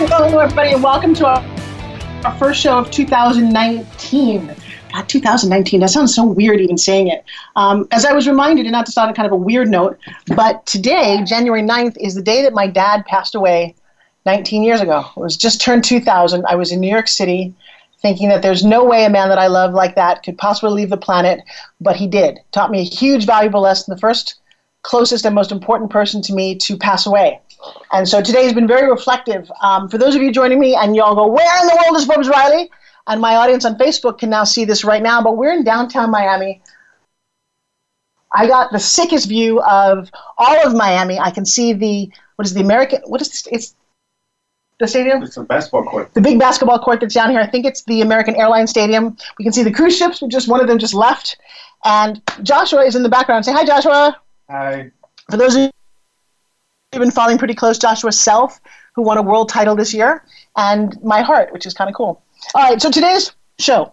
Hello, everybody, and welcome to our, our first show of 2019. God, 2019, that sounds so weird even saying it. Um, as I was reminded, and not to sound on kind of a weird note, but today, January 9th, is the day that my dad passed away 19 years ago. It was just turned 2000. I was in New York City thinking that there's no way a man that I love like that could possibly leave the planet, but he did. Taught me a huge, valuable lesson, the first closest and most important person to me to pass away. And so today has been very reflective. Um, for those of you joining me, and y'all go, where in the world is Forbes Riley? And my audience on Facebook can now see this right now, but we're in downtown Miami. I got the sickest view of all of Miami. I can see the, what is the American, what is this? It's the stadium? It's a basketball court. The big basketball court that's down here. I think it's the American Airlines Stadium. We can see the cruise ships, We just one of them just left. And Joshua is in the background. Say hi, Joshua. Hi. For those of who've been following pretty close, Joshua Self, who won a world title this year, and My Heart, which is kind of cool. All right, so today's show.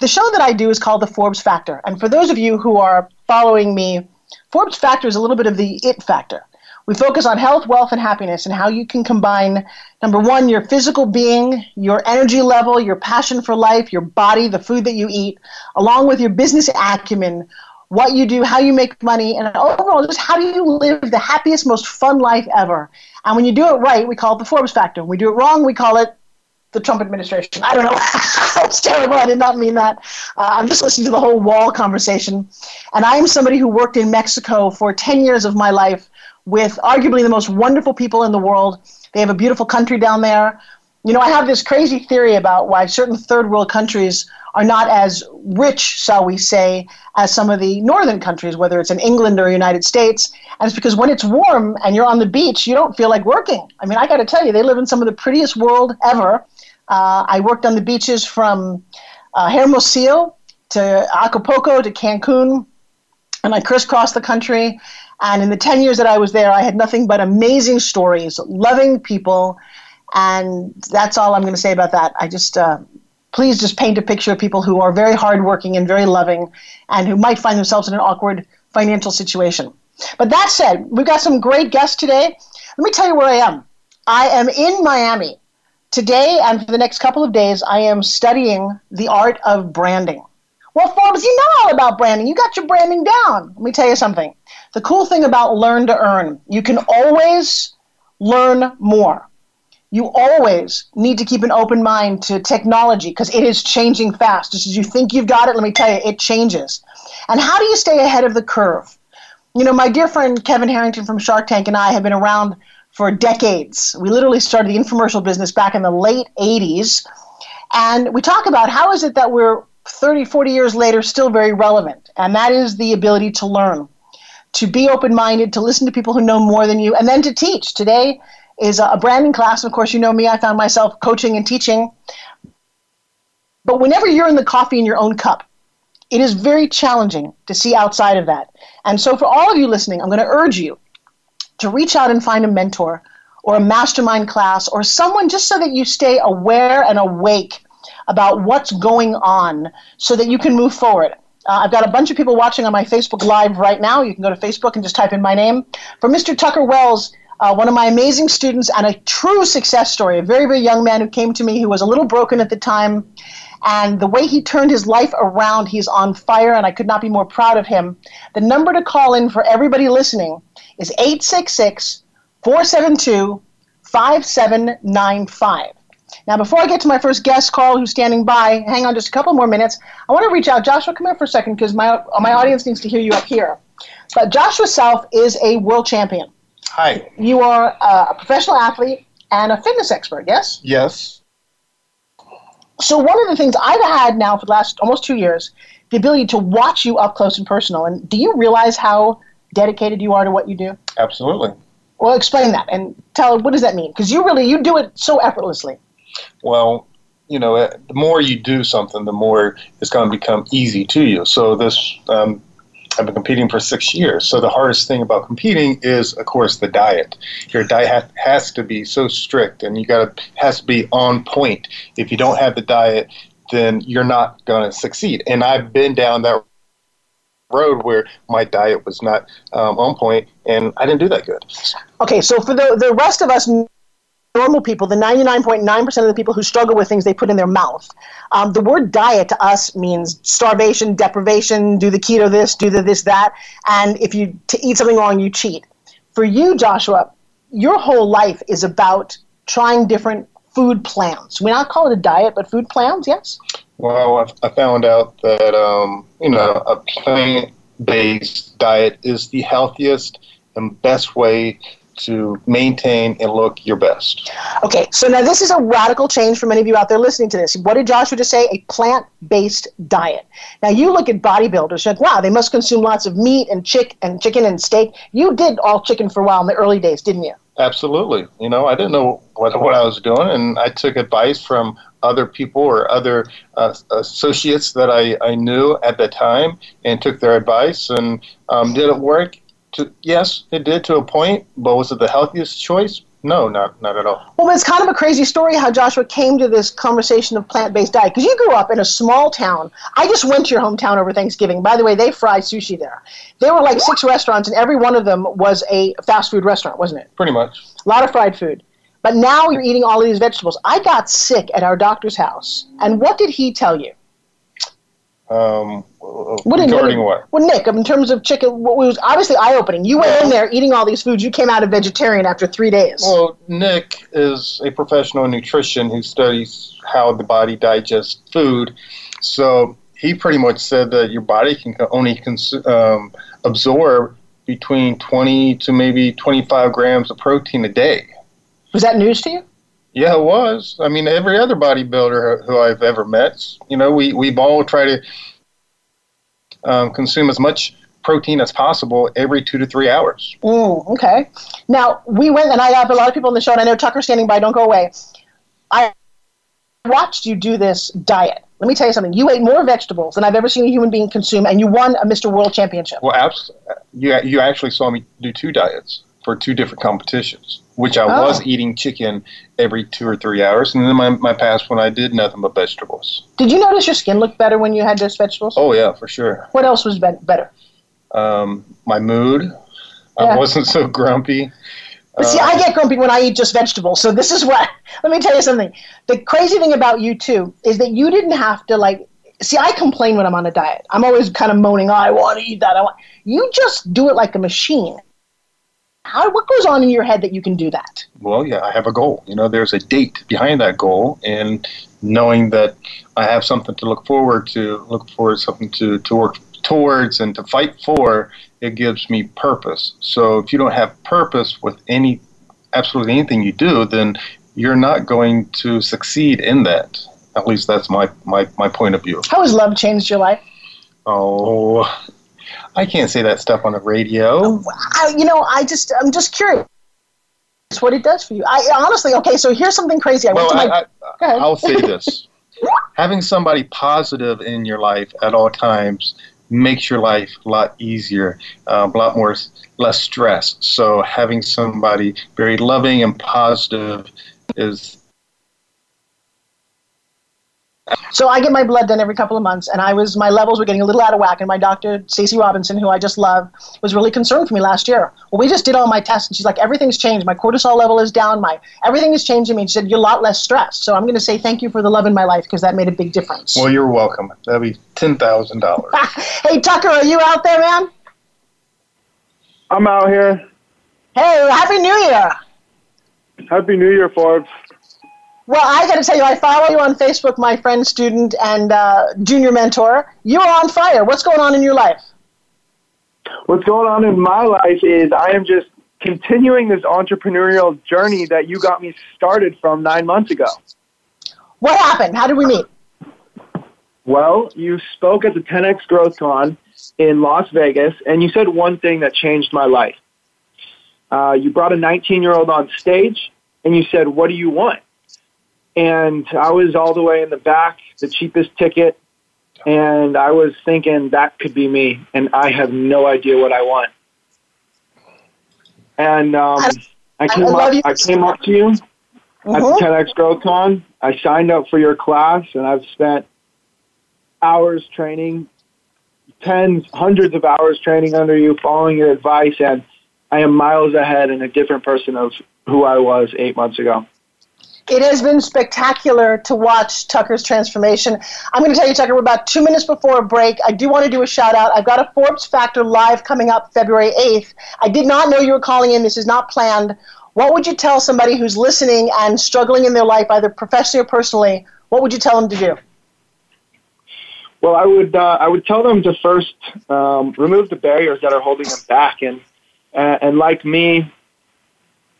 The show that I do is called the Forbes Factor. And for those of you who are following me, Forbes Factor is a little bit of the it factor. We focus on health, wealth, and happiness and how you can combine number one, your physical being, your energy level, your passion for life, your body, the food that you eat, along with your business acumen, what you do, how you make money, and overall, just how do you live the happiest, most fun life ever. And when you do it right, we call it the Forbes factor. When we do it wrong, we call it the Trump administration. I don't know. That's terrible. I did not mean that. Uh, I'm just listening to the whole wall conversation. And I am somebody who worked in Mexico for 10 years of my life with arguably the most wonderful people in the world. They have a beautiful country down there. You know, I have this crazy theory about why certain third world countries are not as rich, shall we say, as some of the northern countries, whether it's in England or United States. And it's because when it's warm and you're on the beach, you don't feel like working. I mean, I got to tell you, they live in some of the prettiest world ever. Uh, I worked on the beaches from uh, Hermosillo to Acapulco to Cancun, and I crisscrossed the country. And in the 10 years that I was there, I had nothing but amazing stories, loving people. And that's all I'm going to say about that. I just, uh, please just paint a picture of people who are very hardworking and very loving and who might find themselves in an awkward financial situation. But that said, we've got some great guests today. Let me tell you where I am. I am in Miami. Today and for the next couple of days, I am studying the art of branding. Well, Forbes, you know all about branding. You got your branding down. Let me tell you something. The cool thing about Learn to Earn, you can always learn more you always need to keep an open mind to technology because it is changing fast. Just as you think you've got it, let me tell you, it changes. And how do you stay ahead of the curve? You know, my dear friend Kevin Harrington from Shark Tank and I have been around for decades. We literally started the infomercial business back in the late 80s. And we talk about how is it that we're 30, 40 years later still very relevant? And that is the ability to learn, to be open minded, to listen to people who know more than you, and then to teach. Today, is a branding class. Of course, you know me, I found myself coaching and teaching. But whenever you're in the coffee in your own cup, it is very challenging to see outside of that. And so, for all of you listening, I'm going to urge you to reach out and find a mentor or a mastermind class or someone just so that you stay aware and awake about what's going on so that you can move forward. Uh, I've got a bunch of people watching on my Facebook Live right now. You can go to Facebook and just type in my name. For Mr. Tucker Wells, uh, one of my amazing students and a true success story, a very, very young man who came to me who was a little broken at the time. And the way he turned his life around, he's on fire, and I could not be more proud of him. The number to call in for everybody listening is 866 472 5795. Now, before I get to my first guest, Carl, who's standing by, hang on just a couple more minutes. I want to reach out. Joshua, come here for a second because my, my audience needs to hear you up here. But Joshua Self is a world champion. Hi. You are a professional athlete and a fitness expert, yes? Yes. So one of the things I've had now for the last almost two years, the ability to watch you up close and personal. And do you realize how dedicated you are to what you do? Absolutely. Well, explain that and tell what does that mean? Because you really you do it so effortlessly. Well, you know, uh, the more you do something, the more it's going to become easy to you. So this, um, I've been competing for six years. So the hardest thing about competing is, of course, the diet. Your diet has to be so strict, and you got to has to be on point. If you don't have the diet, then you're not going to succeed. And I've been down that road where my diet was not um, on point, and I didn't do that good. Okay, so for the the rest of us normal people, the 99.9% of the people who struggle with things they put in their mouth, um, the word diet to us means starvation, deprivation, do the keto this, do the this that, and if you to eat something wrong, you cheat. For you, Joshua, your whole life is about trying different food plans. We not call it a diet, but food plans, yes? Well, I, found out that, um, you know, a plant based diet is the healthiest and best way to maintain and look your best. Okay, so now this is a radical change for many of you out there listening to this. What did Joshua just say? A plant based diet. Now you look at bodybuilders, you're like, wow, they must consume lots of meat and chick and chicken and steak. You did all chicken for a while in the early days, didn't you? Absolutely. You know, I didn't know what, what I was doing, and I took advice from other people or other uh, associates that I, I knew at the time and took their advice. And um, did it work? To, yes, it did to a point, but was it the healthiest choice? No, not not at all. Well, it's kind of a crazy story how Joshua came to this conversation of plant-based diet because you grew up in a small town. I just went to your hometown over Thanksgiving. By the way, they fry sushi there. There were like six restaurants, and every one of them was a fast food restaurant, wasn't it? Pretty much. A lot of fried food. But now you're eating all of these vegetables. I got sick at our doctor's house, and what did he tell you? Um, What did regarding Nick, what? Well, Nick, in terms of chicken, what was obviously eye opening. You went in there eating all these foods. You came out a vegetarian after three days. Well, Nick is a professional in nutrition who studies how the body digests food. So he pretty much said that your body can only um, absorb between 20 to maybe 25 grams of protein a day. was that news to you? Yeah, it was. I mean, every other bodybuilder who I've ever met, you know, we, we've all tried to um, consume as much protein as possible every two to three hours. Mm, okay. Now we went, and I have a lot of people on the show, and I know Tucker's standing by. Don't go away. I watched you do this diet. Let me tell you something. You ate more vegetables than I've ever seen a human being consume, and you won a Mr. World Championship. Well, abs- you, you actually saw me do two diets for two different competitions, which I Oh. was eating chicken every two or three hours. And then my, my past when I did nothing but vegetables. Did you notice your skin looked better when you had those vegetables? Oh, yeah, for sure. What else was be- better? Um, my mood, Yeah. I wasn't so grumpy. But see, Uh, I get grumpy when I eat just vegetables. So this is what. Let me tell you something. The crazy thing about you too is that you didn't have to like. See, I complain when I'm on a diet. I'm always kind of moaning. Oh, I want to eat that. I want. You just do it like a machine. How? What goes on in your head that you can do that? well, yeah, I have a goal. You know, there's a date behind that goal, and knowing that I have something to look forward to, look forward to something to, to work towards and to fight for, it gives me purpose. So if you don't have purpose with any, absolutely anything you do, then you're not going to succeed in that. At least that's my, my, my point of view. How has love changed your life? Oh, I can't say that stuff on the radio. I, you know, I just, I'm just curious. what it does for you. I honestly, okay. So here's something crazy. I Well, went to my. I. I, I'll say this: having somebody positive in your life at all times makes your life a lot easier, um, a lot more less stress. So having somebody very loving and positive is So I get my blood done every couple of months, and I was my levels were getting a little out of whack. And my doctor, Stacey Robinson, who I just love, was really concerned for me last year. Well, we just did all my tests, and she's like, everything's changed. My cortisol level is down. My everything is changing me. And she said, you're a lot less stressed. So I'm going to say thank you for the love in my life because that made a big difference. well, you're welcome. That'll be ten thousand dollars. hey Tucker, are you out there, man? I'm out here. Hey, happy New Year! Happy New Year, Forbes. Well, I got to tell you, I follow you on Facebook, my friend, student, and uh, junior mentor. You're on fire. What's going on in your life? What's going on in my life is I am just continuing this entrepreneurial journey that you got me started from nine months ago. What happened? How did we meet? Well, you spoke at the 10X Growth Con in Las Vegas, and you said one thing that changed my life. uh, you brought a 19 year old on stage and you said, What do you want? And I was all the way in the back, the cheapest ticket. And I was thinking that could be me. And I have no idea what I want. And um, I, came I up, I came up to you uh-huh. at the mm-hmm. 10X Growth Con. I signed up for your class, and I've spent hours training, tens, hundreds of hours training under you, following your advice, and I am miles ahead and a different person of who I was eight months ago. It has been spectacular to watch Tucker's transformation. I'm going to tell you, Tucker, we're about two minutes before a break. I do want to do a shout out. I've got a Forbes Factor live coming up February 8th. I did not know you were calling in. This is not planned. What would you tell somebody who's listening and struggling in their life, either professionally or personally? What would you tell them to do? Well, I would uh, I would tell them to first um, remove the barriers that are holding them back, and uh, and like me,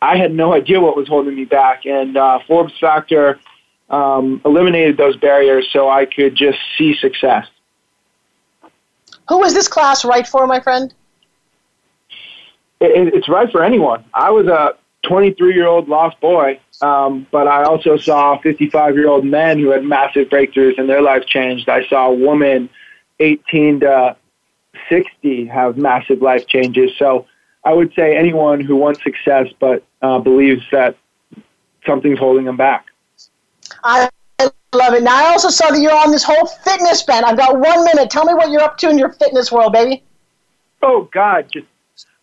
I had no idea what was holding me back, and uh, Forbes Factor um, eliminated those barriers so I could just see success. Who is this class right for, my friend? It, it's right for anyone. I was a 23 year old lost boy, um, but I also saw 55 year old men who had massive breakthroughs and their life changed. I saw a woman 18 to 60 have massive life changes. So I would say anyone who wants success but uh, believes that something's holding them back. I love it. Now I also saw that you're on this whole fitness bent. I've got one minute. Tell me what you're up to in your fitness world, baby. Oh God, just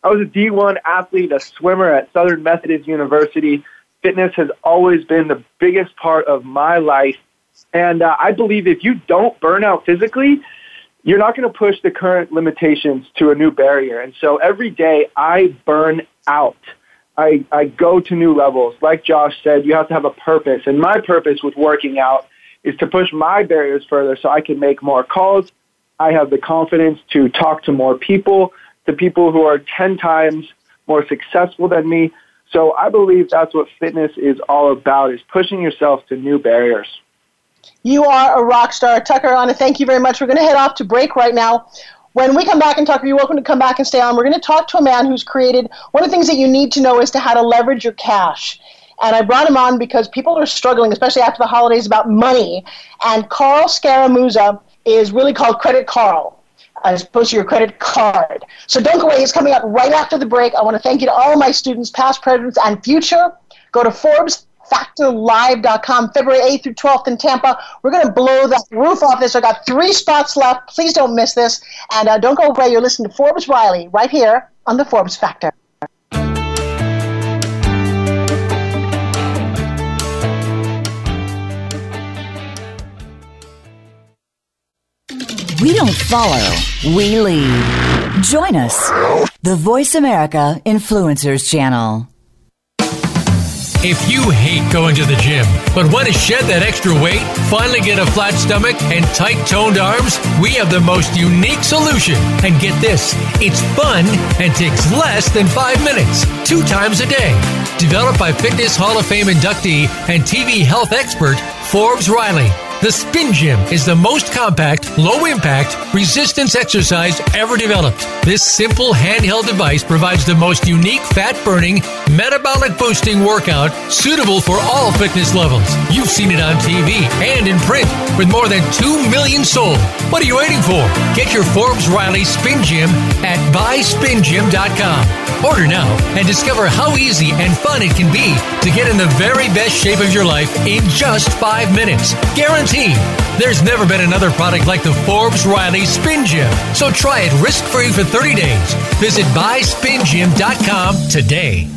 I was a D1 athlete, a swimmer at Southern Methodist University. Fitness has always been the biggest part of my life. And uh, I believe if you don't burn out physically, you're not going to push the current limitations to a new barrier. And so every day I burn out. I, I go to new levels. Like Josh said, you have to have a purpose. And my purpose with working out is to push my barriers further so I can make more calls. I have the confidence to talk to more people, to people who are 10 times more successful than me. So I believe that's what fitness is all about, is pushing yourself to new barriers. You are a rock star. Tucker, to thank you very much. We're going to head off to break right now. When we come back and talk, you're welcome to come back and stay on. We're going to talk to a man who's created one of the things that you need to know is to how to leverage your cash. And I brought him on because people are struggling, especially after the holidays, about money. And Carl Scaramuzza is really called Credit Carl as opposed to your credit card. So don't go away. It's coming up right after the break. I want to thank you to all my students, past, present, and future. Go to Forbes factorlive.com, February 8th through 12th in Tampa. We're going to blow the roof off this. I got three spots left. Please don't miss this. And uh, don't go away. You're listening to Forbes Riley right here on the Forbes Factor. We don't follow, we lead. Join us, the Voice America Influencers Channel. If you hate going to the gym, but want to shed that extra weight, finally get a flat stomach, and tight toned arms, we have the most unique solution. And get this it's fun and takes less than five minutes, two times a day. Developed by Fitness Hall of Fame inductee and TV health expert Forbes Riley. The Spin Gym is the most compact, low impact, resistance exercise ever developed. This simple handheld device provides the most unique fat burning, metabolic boosting workout suitable for all fitness levels. You've seen it on TV and in print with more than 2 million sold. What are you waiting for? Get your Forbes Riley Spin Gym at buyspingym.com. Order now and discover how easy and fun it can be to get in the very best shape of your life in just five minutes. Guaranteed. There's never been another product like the Forbes Riley Spin Gym. So try it risk free for 30 days. Visit buyspingym.com today.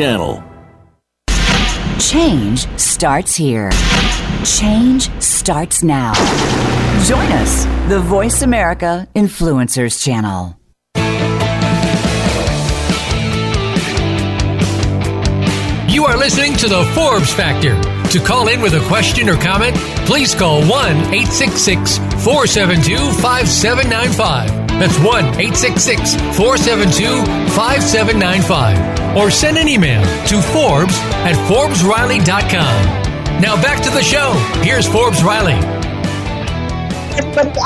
channel. Change starts here. Change starts now. Join us, the Voice America Influencers Channel. You are listening to the Forbes Factor. To call in with a question or comment, please call 1 866 472 5795. That's 1 866 472 5795. Or send an email to Forbes at ForbesRiley.com. Now back to the show. Here's Forbes Riley.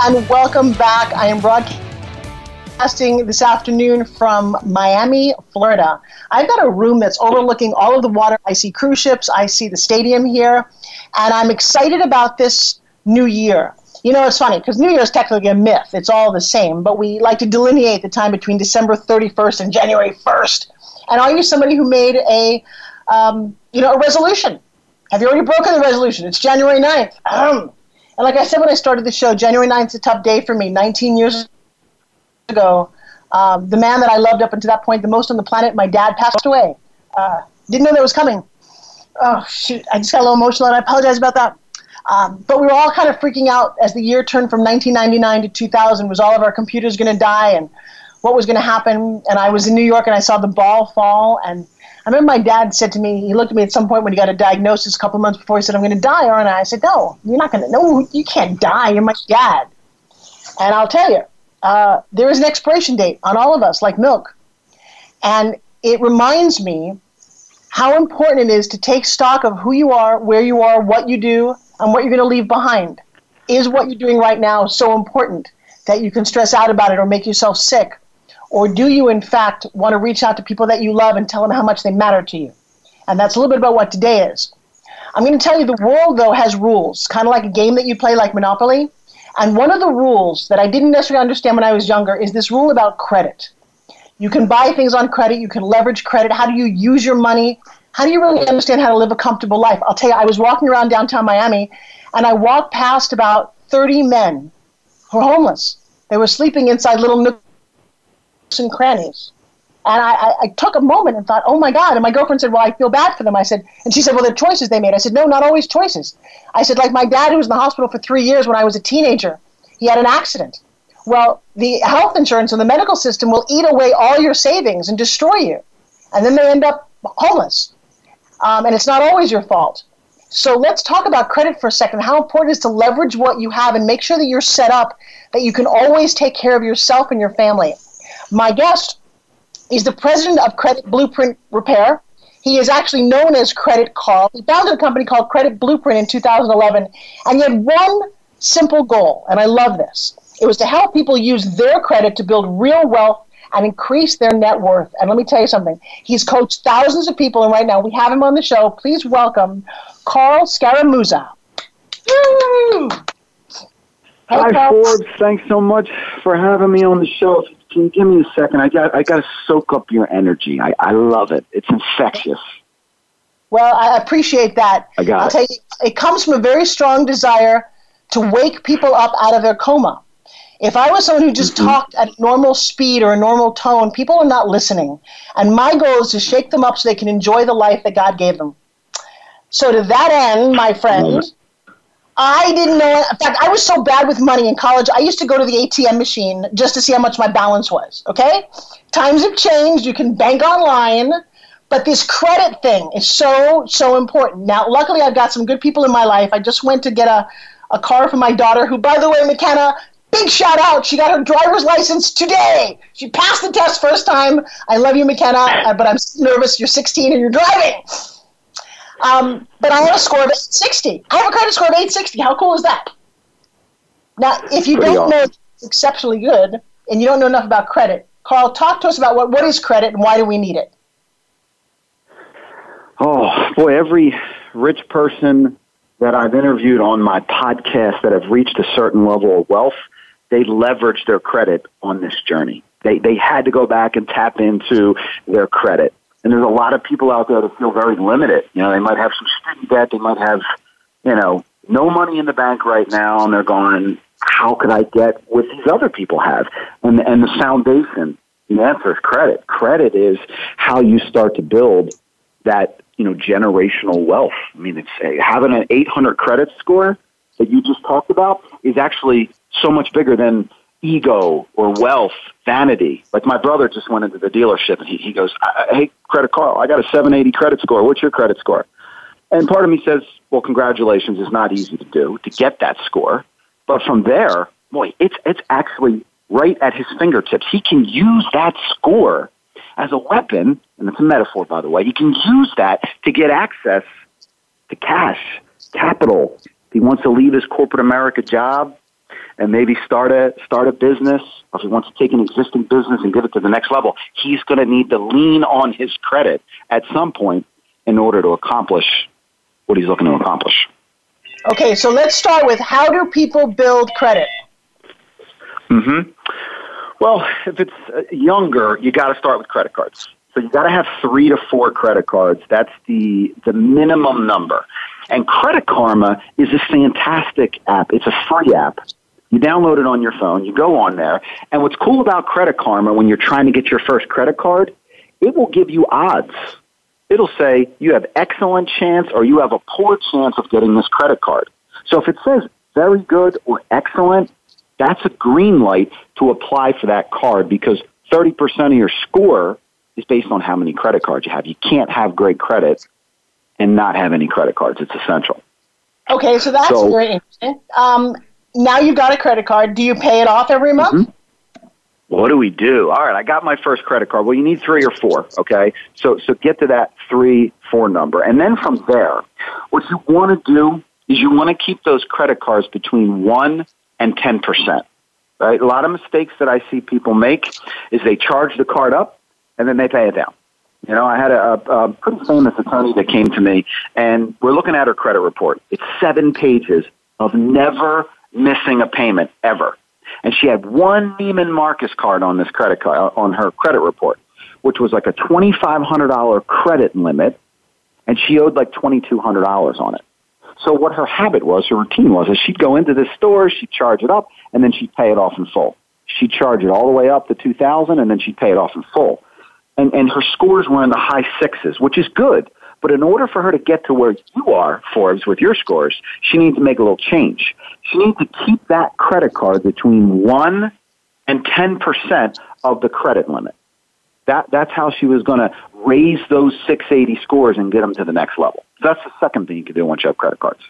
And welcome back. I am broadcasting this afternoon from Miami, Florida. I've got a room that's overlooking all of the water. I see cruise ships, I see the stadium here, and I'm excited about this new year. You know, it's funny because New Year is technically a myth. It's all the same, but we like to delineate the time between December 31st and January 1st. And are you somebody who made a, um, you know, a resolution? Have you already broken the resolution? It's January 9th. Ahem. And like I said when I started the show, January 9th is a tough day for me. 19 years ago, um, the man that I loved up until that point the most on the planet, my dad, passed away. Uh, didn't know that was coming. Oh, shoot. I just got a little emotional, and I apologize about that. Um, but we were all kind of freaking out as the year turned from 1999 to 2000. Was all of our computers going to die, and what was going to happen? And I was in New York, and I saw the ball fall. And I remember my dad said to me, he looked at me at some point when he got a diagnosis a couple months before. He said, "I'm going to die, aren't I?" I said, "No, you're not going to. No, you can't die. You're my dad." And I'll tell you, uh, there is an expiration date on all of us, like milk. And it reminds me how important it is to take stock of who you are, where you are, what you do, and what you're going to leave behind. Is what you're doing right now so important that you can stress out about it or make yourself sick? Or do you, in fact, want to reach out to people that you love and tell them how much they matter to you? And that's a little bit about what today is. I'm going to tell you the world, though, has rules, kind of like a game that you play like Monopoly. And one of the rules that I didn't necessarily understand when I was younger is this rule about credit. You can buy things on credit, you can leverage credit. How do you use your money? How do you really understand how to live a comfortable life? I'll tell you, I was walking around downtown Miami and I walked past about 30 men who were homeless. They were sleeping inside little nooks and crannies. And I, I, I, took a moment and thought, oh my God. And my girlfriend said, well, I feel bad for them. I said, and she said, well, they're choices they made. I said, no, not always choices. I said, like my dad, who was in the hospital for three years when I was a teenager, he had an accident. Well, the health insurance and the medical system will eat away all your savings and destroy you. And then they end up homeless. Um, and it's not always your fault. So let's talk about credit for a second. How important it is to leverage what you have and make sure that you're set up that you can always take care of yourself and your family. My guest is the president of Credit Blueprint Repair. He is actually known as Credit Carl. He founded a company called Credit Blueprint in 2011, and he had one simple goal, and I love this. It was to help people use their credit to build real wealth and increase their net worth. And let me tell you something. He's coached thousands of people, and right now we have him on the show. Please welcome Carl Scaramuzza. Woo! Hi, Carl. Forbes. Thanks so much for having me on the show can you give me a second? I got I got to soak up your energy. I, I love it. It's infectious. Well, I appreciate that. I got I'll it. tell you, it comes from a very strong desire to wake people up out of their coma. If I was someone who just mm-hmm. talked at normal speed or a normal tone, people are not listening. And my goal is to shake them up so they can enjoy the life that God gave them. So, to that end, my friend, I didn't know. In fact, I was so bad with money in college. I used to go to the ATM machine just to see how much my balance was. Okay, times have changed. You can bank online, but this credit thing is so so important. Now, luckily, I've got some good people in my life. I just went to get a a car for my daughter, who, by the way, McKenna, big shout out. She got her driver's license today. She passed the test first time. I love you, McKenna, uh, but I'm nervous. You're 16 and you're driving. Um, but I have a score of 860. I have a credit score of 860. How cool is that? Now, if you don't awesome. know it's exceptionally good and you don't know enough about credit, Carl, talk to us about what, what is credit and why do we need it? Oh, boy, every rich person that I've interviewed on my podcast that have reached a certain level of wealth, they leverage their credit on this journey. They, they had to go back and tap into their credit. And there's a lot of people out there that feel very limited. You know, they might have some student debt, they might have, you know, no money in the bank right now, and they're going, how could I get what these other people have? And and the foundation, the answer is credit. Credit is how you start to build that you know generational wealth. I mean, it's having an 800 credit score that you just talked about is actually so much bigger than ego or wealth, vanity. Like my brother just went into the dealership and he, he goes, Hey, Credit Carl, I got a 780 credit score. What's your credit score? And part of me says, Well, congratulations. It's not easy to do to get that score. But from there, boy, it's, it's actually right at his fingertips. He can use that score as a weapon, and it's a metaphor, by the way. He can use that to get access to cash, capital. If he wants to leave his corporate America job, and maybe start a start a business, or if he wants to take an existing business and give it to the next level, he's going to need to lean on his credit at some point in order to accomplish what he's looking to accomplish. Okay, so let's start with how do people build credit? Hmm. Well, if it's uh, younger, you got to start with credit cards. So you got to have three to four credit cards. That's the the minimum number. And Credit Karma is a fantastic app. It's a free app you download it on your phone, you go on there, and what's cool about Credit Karma when you're trying to get your first credit card, it will give you odds. It'll say you have excellent chance or you have a poor chance of getting this credit card. So if it says very good or excellent, that's a green light to apply for that card because 30% of your score is based on how many credit cards you have. You can't have great credit and not have any credit cards. It's essential. Okay, so that's so, very interesting. Um, now you've got a credit card. Do you pay it off every month? Mm-hmm. What do we do? All right, I got my first credit card. Well, you need three or four, okay? So, so get to that three, four number. And then from there, what you want to do is you want to keep those credit cards between 1 and 10%. Right? A lot of mistakes that I see people make is they charge the card up and then they pay it down. You know, I had a, a pretty famous attorney that came to me, and we're looking at her credit report. It's seven pages of never missing a payment ever. And she had one Neiman Marcus card on this credit card, uh, on her credit report, which was like a $2,500 credit limit, and she owed like $2,200 on it. So what her habit was, her routine was, is she'd go into this store, she'd charge it up, and then she'd pay it off in full. She'd charge it all the way up to 2000 and then she'd pay it off in full. And, and her scores were in the high sixes, which is good but in order for her to get to where you are, Forbes, with your scores, she needs to make a little change. She needs to keep that credit card between 1 and 10% of the credit limit. That, that's how she was going to raise those 680 scores and get them to the next level. That's the second thing you can do once you have credit cards.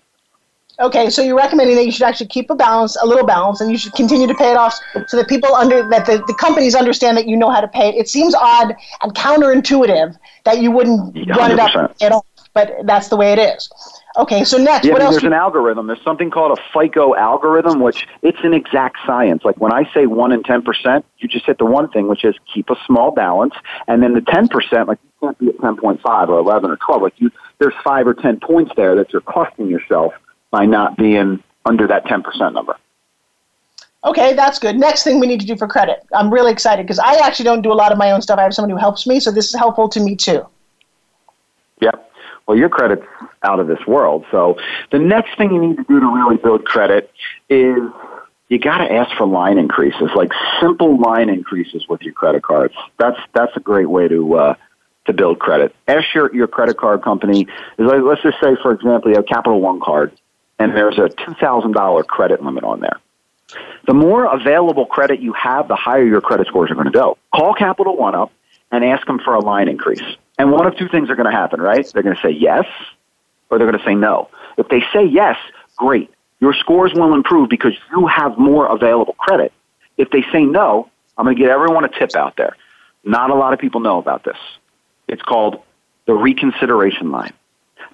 Okay, so you're recommending that you should actually keep a balance, a little balance, and you should continue to pay it off so that people under that the, the companies understand that you know how to pay it. It seems odd and counterintuitive that you wouldn't 100%. run it up at all, but that's the way it is. Okay, so next, yeah, what I mean, else? There's an algorithm. There's something called a FICO algorithm, which it's an exact science. Like when I say one and ten percent, you just hit the one thing, which is keep a small balance, and then the ten percent, like you can't be at ten point five or eleven or twelve. Like you, there's five or ten points there that you're costing yourself by not being under that 10% number. Okay, that's good. Next thing we need to do for credit. I'm really excited because I actually don't do a lot of my own stuff. I have someone who helps me, so this is helpful to me too. Yep. Well, your credit's out of this world. So the next thing you need to do to really build credit is you got to ask for line increases, like simple line increases with your credit cards. That's that's a great way to uh, to build credit. Ask your, your credit card company. Let's just say, for example, you have Capital One card and there's a $2,000 credit limit on there. The more available credit you have, the higher your credit scores are going to go. Call Capital One up and ask them for a line increase. And one of two things are going to happen, right? They're going to say yes or they're going to say no. If they say yes, great. Your scores will improve because you have more available credit. If they say no, I'm going to get everyone a tip out there. Not a lot of people know about this. It's called the reconsideration line.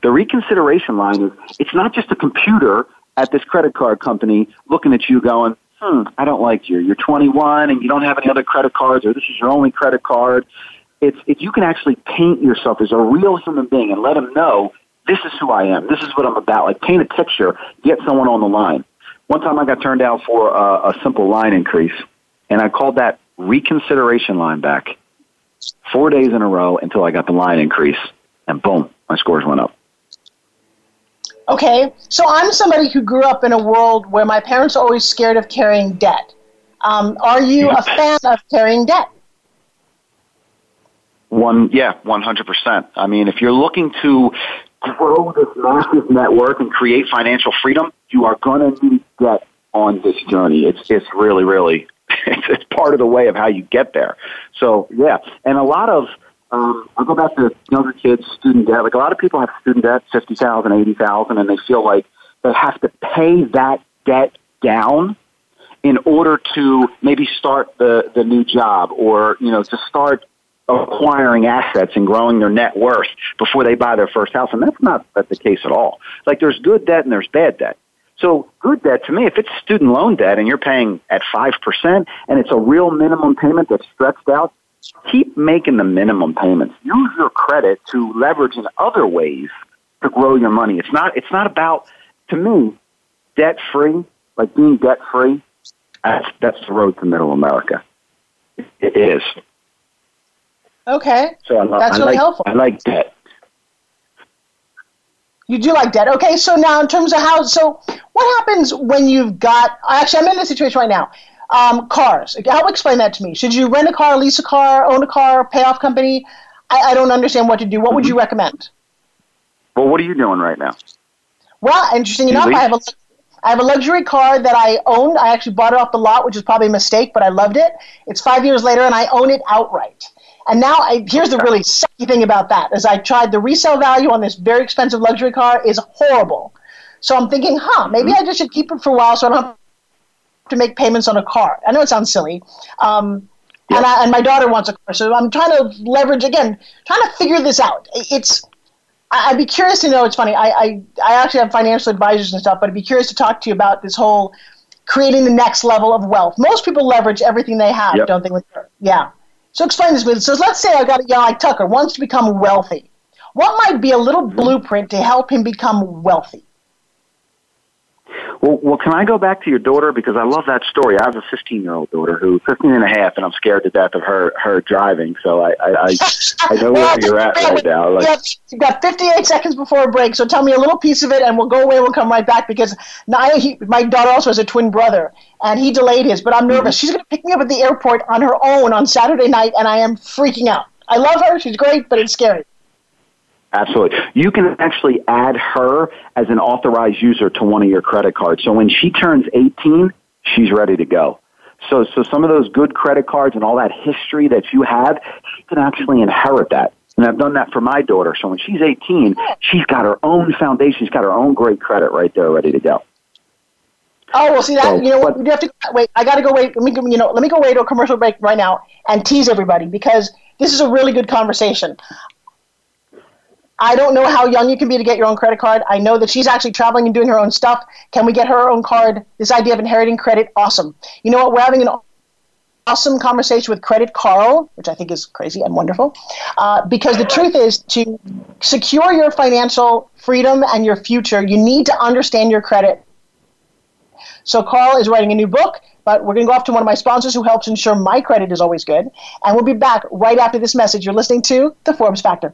The reconsideration line is it's not just a computer at this credit card company looking at you going, hmm, I don't like you. You're 21 and you don't have any other credit cards or this is your only credit card. It's, if you can actually paint yourself as a real human being and let them know this is who I am. This is what I'm about. Like paint a picture, get someone on the line. One time I got turned down for a simple line increase and I called that reconsideration line back four days in a row until I got the line increase and boom, my scores went up. Okay, so I'm somebody who grew up in a world where my parents are always scared of carrying debt. Um, are you a fan of carrying debt? One, yeah, one hundred percent. I mean, if you're looking to grow this massive network and create financial freedom, you are going to need debt on this journey. It's it's really, really, it's, it's part of the way of how you get there. So yeah, and a lot of um, I'll go back to younger kids, student debt. Like a lot of people have student debt, fifty thousand, eighty thousand, and they feel like they have to pay that debt down in order to maybe start the the new job or you know to start acquiring assets and growing their net worth before they buy their first house. And that's not the case at all. Like there's good debt and there's bad debt. So good debt to me, if it's student loan debt and you're paying at 5% and it's a real minimum payment that's stretched out, keep making the minimum payments. Use your credit to leverage in other ways to grow your money. It's not, it's not about, to me, debt free, like being debt free. That's, that's the road to middle America. It is. Okay. So I, that's I really like, helpful. I like debt. You do like debt. Okay, so now in terms of how, so what happens when you've got, actually, I'm in this situation right now. Um, cars. Help explain that to me. Should you rent a car, lease a car, own a car, pay off company? I, I don't understand what to do. What mm-hmm. would you recommend? Well, what are you doing right now? Well, interesting enough, I have a I have a luxury car that I owned. I actually bought it off the lot, which is probably a mistake, but I loved it. It's five years later, and I own it outright. And now, I, here's the really sucky thing about that: is I tried the resale value on this very expensive luxury car is horrible. So I'm thinking, huh, maybe I just should keep it for a while so I don't have to make payments on a car. I know it sounds silly. Um, yeah. and, I, and my daughter wants a car, so I'm trying to leverage again, trying to figure this out. It's I'd be curious to know. It's funny. I, I, I actually have financial advisors and stuff, but I'd be curious to talk to you about this whole creating the next level of wealth. Most people leverage everything they have, yep. don't they? Yeah. So explain this to me. So let's say I got a young like Tucker wants to become wealthy. What might be a little blueprint to help him become wealthy? Well, well, can I go back to your daughter because I love that story. I have a 15 year old daughter who 15 and a half, and I'm scared to death of her her driving. So I I, I, I know where you're at right now. Like, you've got 58 seconds before a break, so tell me a little piece of it, and we'll go away. We'll come right back because now he, my daughter also has a twin brother, and he delayed his. But I'm nervous. Mm-hmm. She's going to pick me up at the airport on her own on Saturday night, and I am freaking out. I love her. She's great, but it's scary. Absolutely. You can actually add her as an authorized user to one of your credit cards. So when she turns 18, she's ready to go. So, so some of those good credit cards and all that history that you have, she can actually inherit that. And I've done that for my daughter. So when she's 18, she's got her own foundation. She's got her own great credit right there ready to go. Oh well, see that so, you know what we have to wait. I got to go wait. Let me you know let me go wait to a commercial break right now and tease everybody because this is a really good conversation. I don't know how young you can be to get your own credit card. I know that she's actually traveling and doing her own stuff. Can we get her own card? This idea of inheriting credit, awesome. You know what? We're having an awesome conversation with Credit Carl, which I think is crazy and wonderful. Uh, because the truth is, to secure your financial freedom and your future, you need to understand your credit. So Carl is writing a new book, but we're going to go off to one of my sponsors who helps ensure my credit is always good. And we'll be back right after this message. You're listening to The Forbes Factor.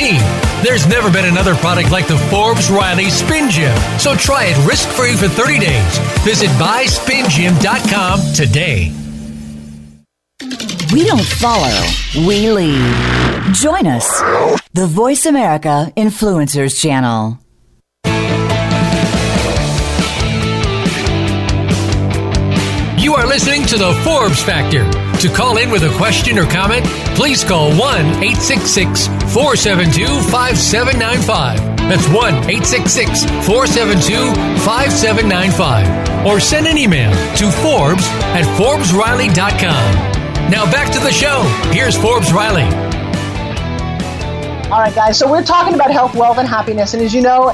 There's never been another product like the Forbes Riley Spin Gym. So try it risk free for 30 days. Visit buyspingym.com today. We don't follow, we lead. Join us, the Voice America Influencers Channel. You are listening to the Forbes Factor. To call in with a question or comment, please call 1 866 472 5795. That's 1 866 472 5795. Or send an email to Forbes at ForbesRiley.com. Now back to the show. Here's Forbes Riley. All right, guys. So we're talking about health, wealth, and happiness. And as you know,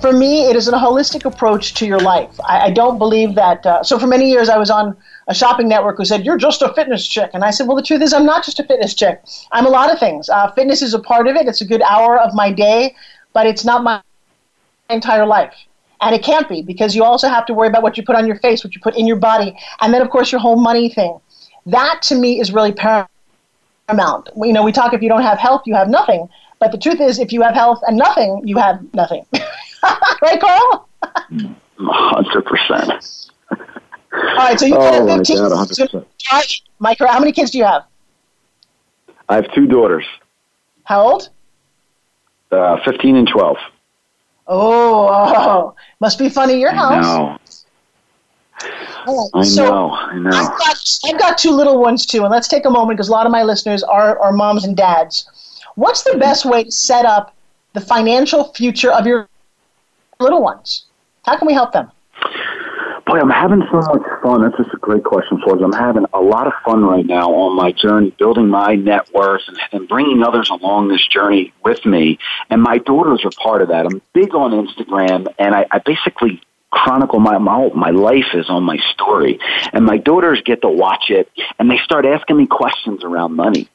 for me, it is a holistic approach to your life. I, I don't believe that. Uh, so for many years, I was on a shopping network who said, You're just a fitness chick. And I said, Well, the truth is, I'm not just a fitness chick. I'm a lot of things. Uh, fitness is a part of it, it's a good hour of my day, but it's not my entire life. And it can't be because you also have to worry about what you put on your face, what you put in your body, and then, of course, your whole money thing. That to me is really paramount. You know, we talk if you don't have health, you have nothing. But the truth is, if you have health and nothing, you have nothing. right, Carl? Hundred percent. All right, so you Oh, have my 15. God, 100%. So, Mike, how many kids do you have? I have two daughters, How old? uh, fifteen and twelve. Oh, oh, must be fun at your house. All I so know, I know. I've got, I've got two little ones too, and let's take a moment because a lot of my listeners are, are moms and dads. What's the best way to set up the financial future of your little ones? How can we help them? Boy, I'm having so much fun. That's just a great question for us. I'm having a lot of fun right now on my journey, building my net worth and, and bringing others along this journey with me. And my daughters are part of that. I'm big on Instagram, and I, I basically chronicle my, my my life is on my story. And my daughters get to watch it, and they start asking me questions around money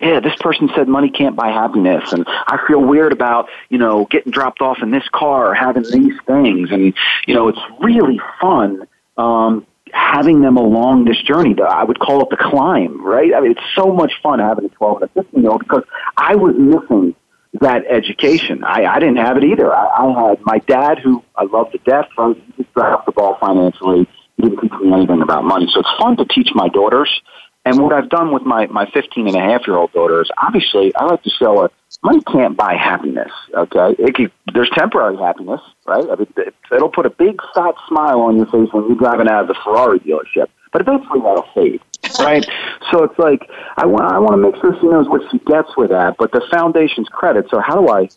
yeah, this person said money can't buy happiness, and I feel weird about you know getting dropped off in this car or having these things, and you know it's really fun um, having them along this journey. The- I would call it the climb, right? I mean, it's so much fun having a twelve and a fifteen year old because I was missing that education. I, I didn't have it either. I, I had my dad, who I love to death, but he just dropped the ball financially. He didn't teach me anything about money, so it's fun to teach my daughters. And what I've done with my, my 15 and a half year old daughter is obviously I like to show her money can't buy happiness. Okay. It can, there's temporary happiness, right? I mean, it, it'll put a big fat smile on your face when you're driving out of the Ferrari dealership, but eventually that'll fade, right? so it's like, I want, I want to make sure she knows what she gets with that, but the foundation's credit. So how do I,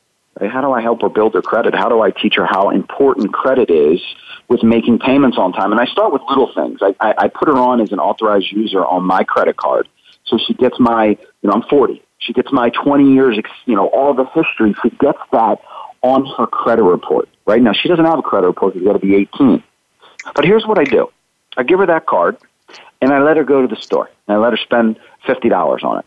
how do I help her build her credit? How do I teach her how important credit is with making payments on time? And I start with little things. I, I, I put her on as an authorized user on my credit card. So she gets my, you know, I'm 40. She gets my 20 years, you know, all the history. She gets that on her credit report. Right now, she doesn't have a credit report. She's got to be 18. But here's what I do. I give her that card, and I let her go to the store, and I let her spend $50 on it.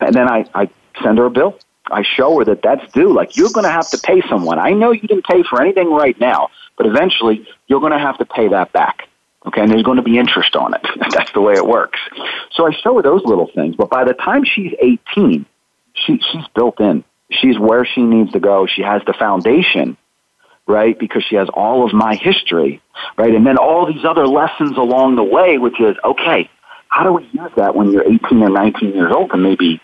And then I, I send her a bill. I show her that that's due. Like, you're going to have to pay someone. I know you didn't pay for anything right now, but eventually you're going to have to pay that back. Okay, and there's going to be interest on it. That's the way it works. So I show her those little things. But by the time she's 18, she, she's built in. She's where she needs to go. She has the foundation, right? Because she has all of my history, right? And then all these other lessons along the way, which is, okay, how do we use that when you're 18 or 19 years old to maybe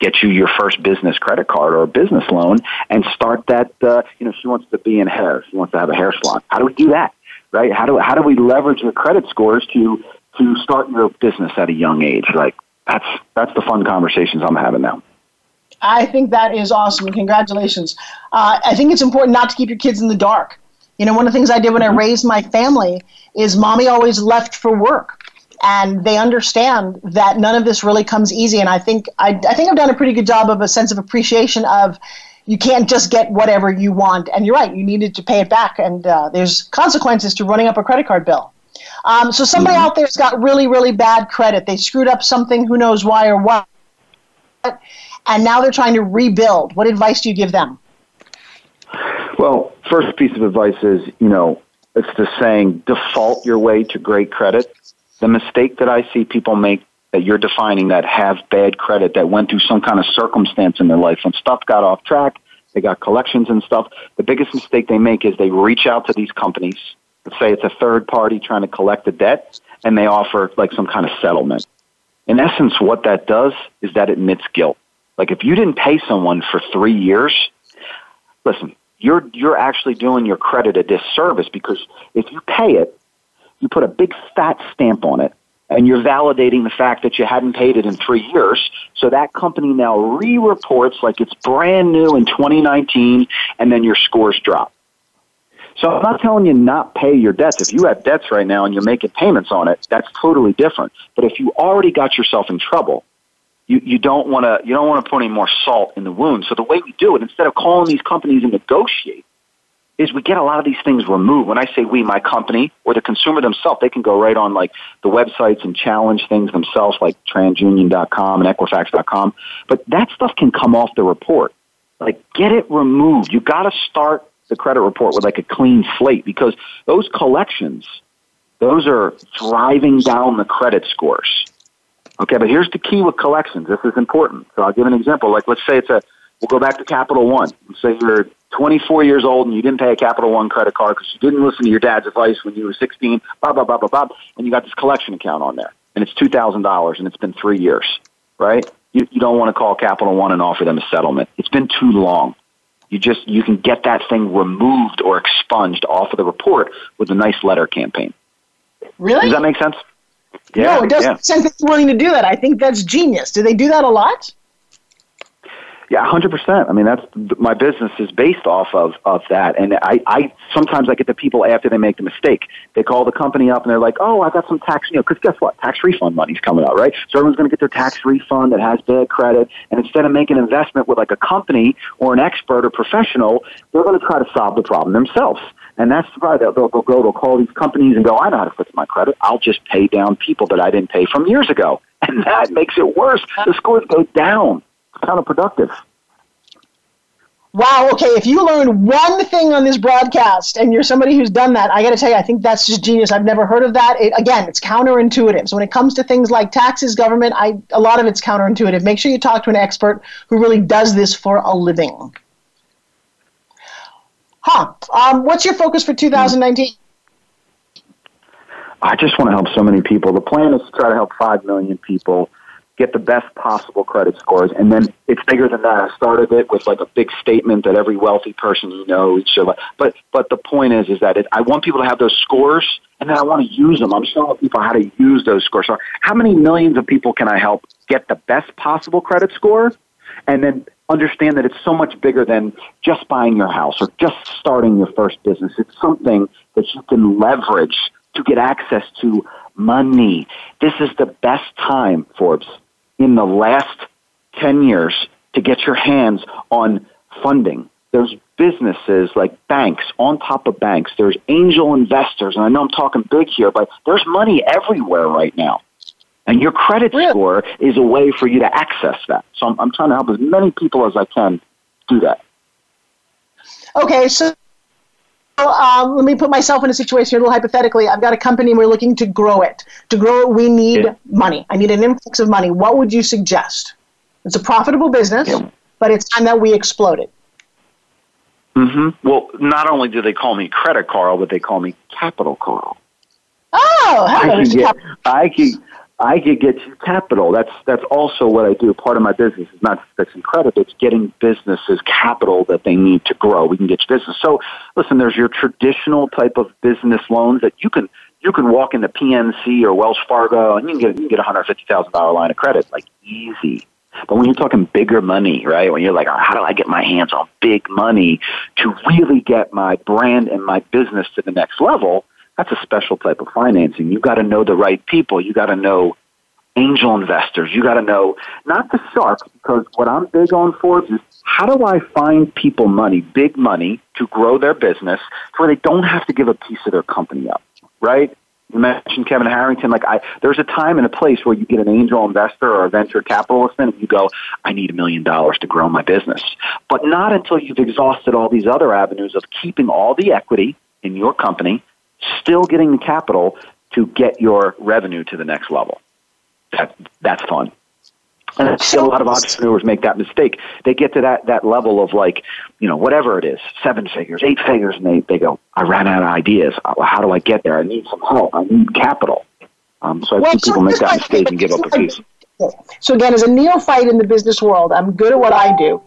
get you your first business credit card or a business loan and start that, uh, you know, she wants to be in hair. She wants to have a hair salon. How do we do that? Right? How do, how do we leverage your credit scores to, to start your business at a young age? Like, that's, that's the fun conversations I'm having now. I think that is awesome. Congratulations. Uh, I think it's important not to keep your kids in the dark. You know, one of the things I did when I raised my family is mommy always left for work. And they understand that none of this really comes easy. And I think I, I think I've done a pretty good job of a sense of appreciation of you can't just get whatever you want. And you're right, you needed to pay it back. And uh, there's consequences to running up a credit card bill. Um, so somebody out there's got really, really bad credit. They screwed up something, who knows why or what, and now they're trying to rebuild. What advice do you give them? Well, first piece of advice is, you know, it's the saying, default your way to great credit. The mistake that I see people make that you're defining that have bad credit, that went through some kind of circumstance in their life when stuff got off track, they got collections and stuff. The biggest mistake they make is they reach out to these companies, let's say it's a third party trying to collect the debt, and they offer like some kind of settlement. In essence, what that does is that admits guilt. Like if you didn't pay someone for three years, listen, you're you're actually doing your credit a disservice because if you pay it, you put a big fat stamp on it, and you're validating the fact that you hadn't paid it in three years. So that company now re-reports like it's brand new in 2019, and then your scores drop. So I'm not telling you not pay your debts. If you have debts right now and you're making payments on it, that's totally different. But if you already got yourself in trouble, you, you don't want to you don't want to put any more salt in the wound. So the way we do it, instead of calling these companies and negotiate, is we get a lot of these things removed. When I say we, my company or the consumer themselves, they can go right on like the websites and challenge things themselves, like TransUnion.com and Equifax.com. But that stuff can come off the report. Like get it removed. You got to start the credit report with like a clean slate because those collections, those are driving down the credit scores. Okay, but here's the key with collections. This is important. So I'll give an example. Like let's say it's a, we'll go back to Capital One. Let's say you're 24 years old and you didn't pay a Capital One credit card because you didn't listen to your dad's advice when you were 16, blah, blah, blah, blah, blah, and you got this collection account on there. And it's $2,000 and it's been three years, right? You, you don't want to call Capital One and offer them a settlement. It's been too long. You just you can get that thing removed or expunged off of the report with a nice letter campaign. Really? Does that make sense? Yeah, no, it doesn't yeah. make sense that you're willing to do that. I think that's genius. Do they do that a lot? Yeah, hundred percent. I mean, that's my business is based off of of that. And I, I sometimes I get the people after they make the mistake. They call the company up and they're like, "Oh, I got some tax, you know, because guess what? Tax refund money's coming out, right? So everyone's going to get their tax refund that has bad credit. And instead of making an investment with like a company or an expert or professional, they're going to try to solve the problem themselves. And that's why they'll, they'll, go, they'll call these companies and go, I know how to fix my credit. I'll just pay down people that I didn't pay from years ago. And that makes it worse. The scores go down. Counterproductive. Wow, okay, if you learn one thing on this broadcast and you're somebody who's done that, I got to tell you, I think that's just genius. I've never heard of that. It, again, it's counterintuitive. So when it comes to things like taxes, government, I, a lot of it's counterintuitive. Make sure you talk to an expert who really does this for a living. Huh. Um, what's your focus for 2019? I just want to help so many people. The plan is to try to help 5 million people get the best possible credit scores. And then it's bigger than that. I started it with like a big statement that every wealthy person you know should. But but the point is is that it, I want people to have those scores, and then I want to use them. I'm showing people how to use those scores. So how many millions of people can I help get the best possible credit score, and then understand that it's so much bigger than just buying your house or just starting your first business. It's something that you can leverage to get access to money. This is the best time, Forbes, in the last 10 years to get your hands on funding. There's businesses like banks on top of banks. There's angel investors, and I know I'm talking big here, but there's money everywhere right now. And your credit really? score is a way for you to access that. So I'm, I'm trying to help as many people as I can do that. Okay, so um, let me put myself in a situation a little hypothetically. I've got a company and we're looking to grow it. To grow it, we need yeah. money. I need an influx of money. What would you suggest? It's a profitable business, yeah. but it's time that we explode it. Mm-hmm. Well, not only do they call me Credit Carl, but they call me Capital Carl. Oh, I can, get, I can I could get you capital. That's that's also what I do. Part of my business is not fixing credit; it's getting businesses capital that they need to grow. We can get you business. So, listen, there's your traditional type of business loans that you can you can walk into PNC or Wells Fargo and you can get you can get a hundred fifty thousand dollar line of credit like easy. But when you're talking bigger money, right? When you're like, oh, how do I get my hands on big money to really get my brand and my business to the next level? That's a special type of financing. You got to know the right people. You got to know angel investors. You got to know not the sharks because what I'm big on Forbes is how do I find people money, big money, to grow their business where they don't have to give a piece of their company up, right? You mentioned Kevin Harrington. Like, I, there's a time and a place where you get an angel investor or a venture capitalist and you go, I need a million dollars to grow my business. But not until you've exhausted all these other avenues of keeping all the equity in your company still getting the capital to get your revenue to the next level. That, that's fun. And I see a lot of entrepreneurs make that mistake. They get to that, that level of like, you know, whatever it is, seven figures, eight figures, and they, they go, I ran out of ideas. How do I get there? I need some help. I need capital. Um, so I well, see people make that mistake and give up a piece. So again, as a neophyte in the business world, I'm good at what I do.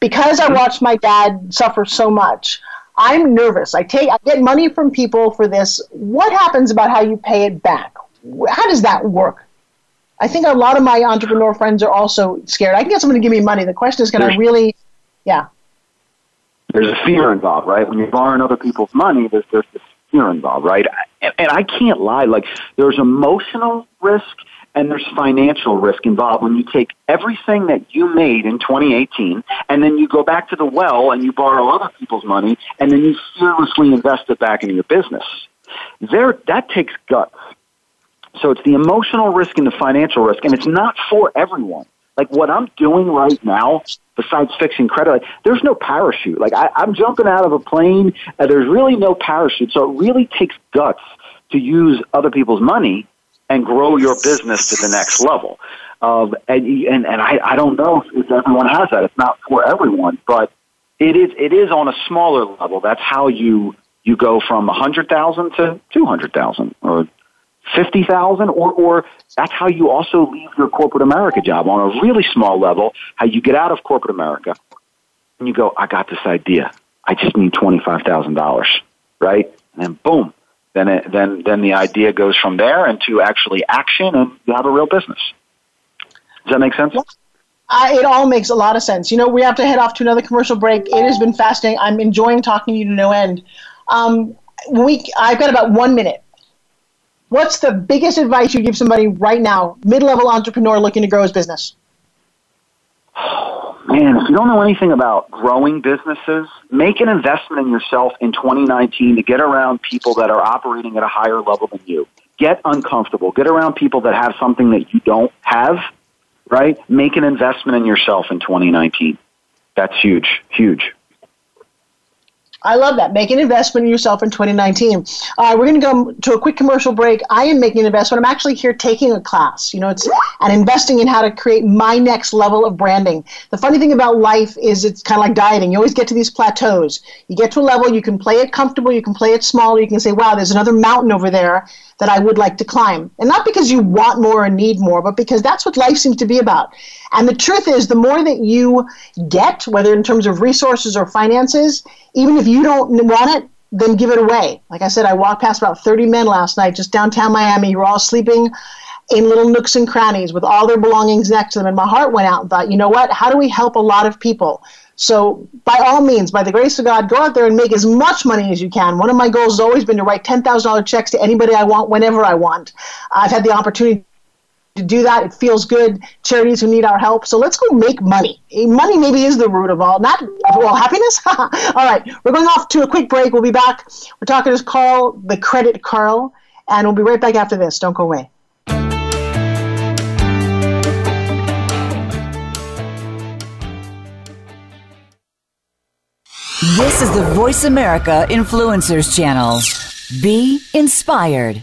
Because I watched my dad suffer so much, I'm nervous. I take I get money from people for this. What happens about how you pay it back? How does that work? I think a lot of my entrepreneur friends are also scared. I can get someone to give me money. The question is, can I really? Yeah. There's a fear involved, right? When you're borrowing other people's money, there's there's this fear involved, right? And, and I can't lie. Like there's emotional risk and there's financial risk involved when you take everything that you made in 2018 and then you go back to the well and you borrow other people's money and then you fearlessly invest it back into your business. There, that takes guts. So it's the emotional risk and the financial risk, and it's not for everyone. Like what I'm doing right now, besides fixing credit, like, there's no parachute. Like I, I'm jumping out of a plane, and there's really no parachute. So it really takes guts to use other people's money and grow your business to the next level. Um, and and, and I, I don't know if everyone has that. It's not for everyone, but it is it is on a smaller level. That's how you you go from a hundred thousand to two hundred thousand or fifty thousand, or or that's how you also leave your corporate America job on a really small level. How you get out of corporate America and you go, I got this idea. I just need twenty five thousand dollars, right? And then boom, then it, then then the idea goes from there into actually action, and you have a real business. Does that make sense? Uh, it all makes a lot of sense. You know, we have to head off to another commercial break. It has been fascinating. I'm enjoying talking to you to no end. Um, we, I've got about one minute. What's the biggest advice you give somebody right now, mid-level entrepreneur looking to grow his business? Man, if you don't know anything about growing businesses, make an investment in yourself in 2019 to get around people that are operating at a higher level than you. Get uncomfortable. Get around people that have something that you don't have, right? Make an investment in yourself in 2019. That's huge, huge. I love that. Make an investment in yourself in 2019. Uh, we're going to go to a quick commercial break. I am making an investment. I'm actually here taking a class. You know, it's and investing in how to create my next level of branding. The funny thing about life is it's kind of like dieting. You always get to these plateaus. You get to a level, you can play it comfortable, you can play it small, you can say, wow, there's another mountain over there that I would like to climb. And not because you want more or need more, but because that's what life seems to be about. And the truth is, the more that you get, whether in terms of resources or finances, even if you don't want it, then give it away. Like I said, I walked past about 30 men last night just downtown Miami who were all sleeping in little nooks and crannies with all their belongings next to them. And my heart went out and thought, you know what? How do we help a lot of people? So, by all means, by the grace of God, go out there and make as much money as you can. One of my goals has always been to write $10,000 checks to anybody I want whenever I want. I've had the opportunity to do that. It feels good. Charities who need our help. So let's go make money. Eh, money maybe is the root of all, not all happiness. all right, we're going off to a quick break. We'll be back. We're talking to Carl, the Credit Carl, and we'll be right back after this. Don't go away. This is the Voice America Influencers Channel. Be inspired.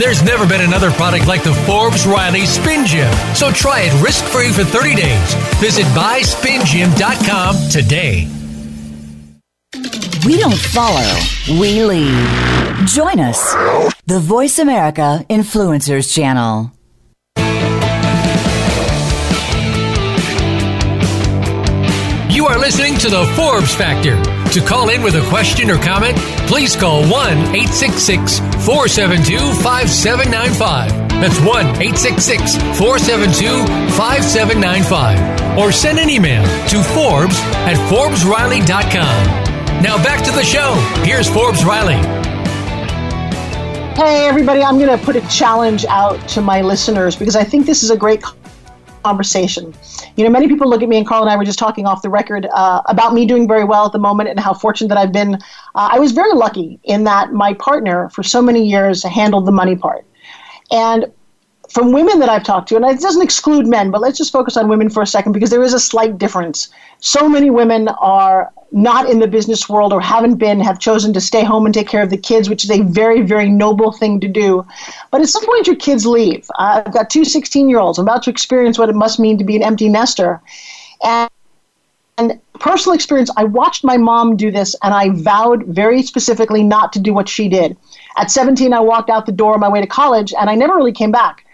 there's never been another product like the Forbes Riley Spin Gym. So try it risk free for 30 days. Visit buyspingym.com today. We don't follow, we lead. Join us, the Voice America Influencers Channel. You are listening to the Forbes Factor. To call in with a question or comment, please call 1 866 472 5795. That's 1 866 472 5795. Or send an email to Forbes at ForbesRiley.com. Now back to the show. Here's Forbes Riley. Hey, everybody, I'm going to put a challenge out to my listeners because I think this is a great conversation. You know, many people look at me, and Carl and I were just talking off the record uh, about me doing very well at the moment and how fortunate that I've been. Uh, I was very lucky in that my partner for so many years handled the money part. And from women that I've talked to, and it doesn't exclude men, but let's just focus on women for a second because there is a slight difference. So many women are not in the business world or haven't been, have chosen to stay home and take care of the kids, which is a very, very noble thing to do. But at some point, your kids leave. I've got two 16 year olds. I'm about to experience what it must mean to be an empty nester. And and personal experience, I watched my mom do this and I vowed very specifically not to do what she did. At 17, I walked out the door on my way to college and I never really came back.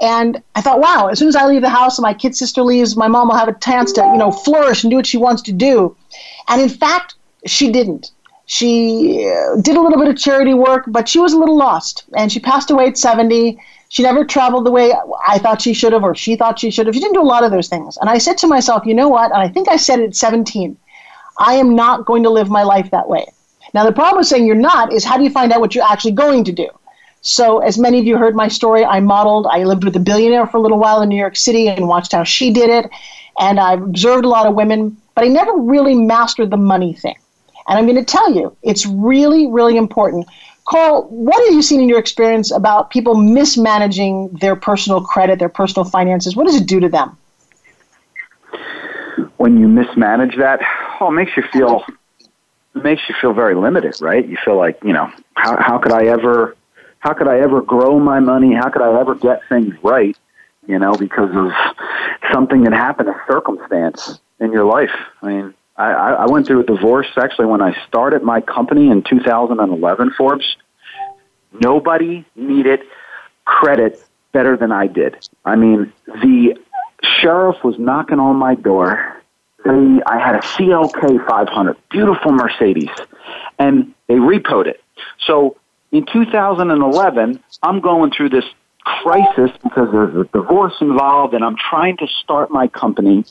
And I thought, wow, as soon as I leave the house and my kid sister leaves, my mom will have a chance to, you know, flourish and do what she wants to do. And in fact, she didn't. She uh, did a little bit of charity work, but she was a little lost. And she passed away at 70. She never traveled the way I thought she should have, or she thought she should have. She didn't do a lot of those things. And I said to myself, you know what? And I think I said it at 17. I am not going to live my life that way. Now, the problem with saying you're not is how do you find out what you're actually going to do? So, as many of you heard my story, I modeled, I lived with a billionaire for a little while in New York City and watched how she did it. And I've observed a lot of women, but I never really mastered the money thing. And I'm going to tell you, it's really, really important. Carl, what have you seen in your experience about people mismanaging their personal credit, their personal finances? What does it do to them? When you mismanage that, oh, it makes you feel makes you feel very limited, right? You feel like, you know, how how could I ever how could I ever grow my money? How could I ever get things right? You know, because of something that happened, a circumstance in your life. I mean, I, I went through a divorce actually when I started my company in 2011, Forbes. Nobody needed credit better than I did. I mean, the sheriff was knocking on my door. I had a CLK 500, beautiful Mercedes, and they repoed it. So in 2011, I'm going through this crisis because there's a divorce involved, and I'm trying to start my company.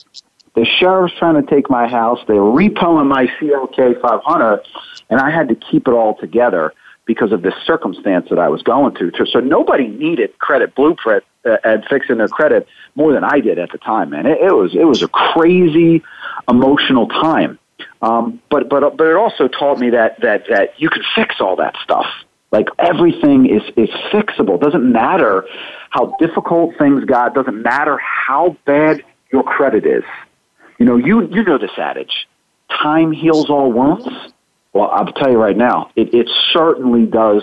The sheriff's trying to take my house. They're repoing my CLK 500, and I had to keep it all together because of this circumstance that I was going through. So nobody needed credit blueprint uh, and fixing their credit more than I did at the time, man. It, it was it was a crazy emotional time. Um, but but but it also taught me that that that you can fix all that stuff. Like everything is, is fixable. Doesn't matter how difficult things got. Doesn't matter how bad your credit is. You know, you, you know this adage. Time heals all wounds. Well, I'll tell you right now, it, it certainly does